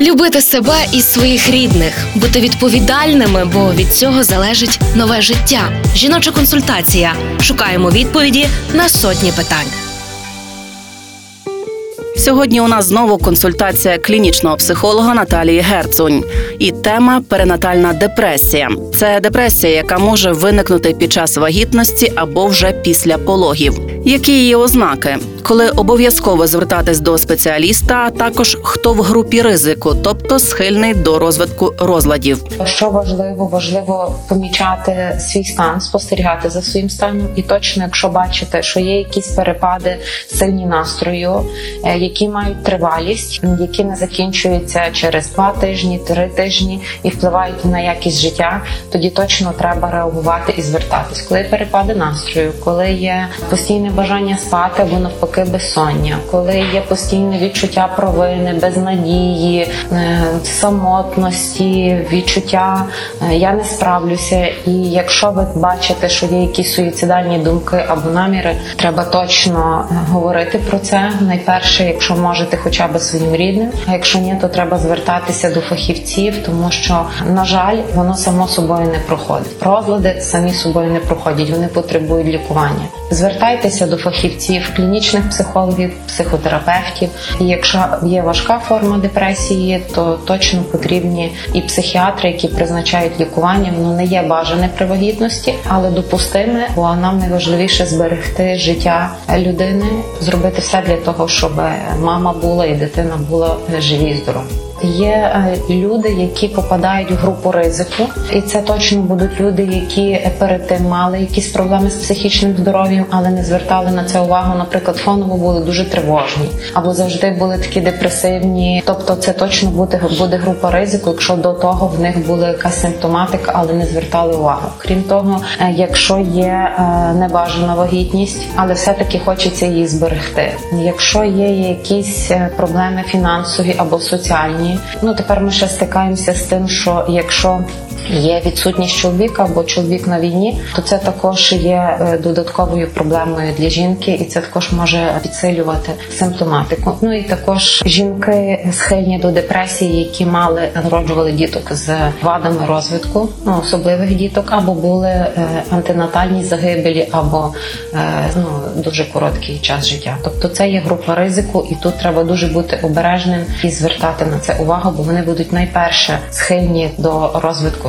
Любити себе і своїх рідних, бути відповідальними, бо від цього залежить нове життя. Жіноча консультація. Шукаємо відповіді на сотні питань. Сьогодні у нас знову консультація клінічного психолога Наталії Герцунь. І тема перинатальна депресія. Це депресія, яка може виникнути під час вагітності або вже після пологів. Які її ознаки? Коли обов'язково звертатись до спеціаліста, а також хто в групі ризику, тобто схильний до розвитку розладів. Що важливо, важливо помічати свій стан, спостерігати за своїм станом, і точно, якщо бачите, що є якісь перепади сильні настрою, е, які мають тривалість, які не закінчуються через два тижні, три тижні і впливають на якість життя, тоді точно треба реагувати і звертатись. Коли перепади настрою, коли є постійне бажання спати або навпаки безсоння, коли є постійне відчуття провини, безнадії, е, самотності, відчуття е, я не справлюся. І якщо ви бачите, що є якісь суїцидальні думки або наміри, треба точно е, говорити про це. Найперше, якщо можете, хоча б своїм рідним. А якщо ні, то треба звертатися до фахівців, тому що на жаль, воно само собою не проходить. Розлади самі собою не проходять, вони потребують лікування. Звертайтеся до фахівців, клінічних психологів, психотерапевтів. І якщо є важка форма депресії, то точно потрібні і психіатри, які призначають лікування. Воно не є бажане при вагітності, але допустиме, бо нам найважливіше зберегти життя людини, зробити все для того, щоб мама була і дитина була живі здорові. Є е, люди, які попадають в групу ризику, і це точно будуть люди, які перед тим мали якісь проблеми з психічним здоров'ям, але не звертали на це увагу. Наприклад, фоново були дуже тривожні або завжди були такі депресивні. Тобто, це точно буде, буде група ризику, якщо до того в них була якась симптоматика, але не звертали увагу. Крім того, е, якщо є е, небажана вагітність, але все-таки хочеться її зберегти. Якщо є якісь проблеми фінансові або соціальні, ну тепер ми ще стикаємося з тим, що якщо Є відсутність чоловіка або чоловік на війні, то це також є е, додатковою проблемою для жінки, і це також може підсилювати симптоматику. Ну і також жінки схильні до депресії, які мали народжували діток з вадами розвитку, ну особливих діток, або були е, антинатальні загибелі, або е, ну дуже короткий час життя. Тобто це є група ризику, і тут треба дуже бути обережним і звертати на це увагу, бо вони будуть найперше схильні до розвитку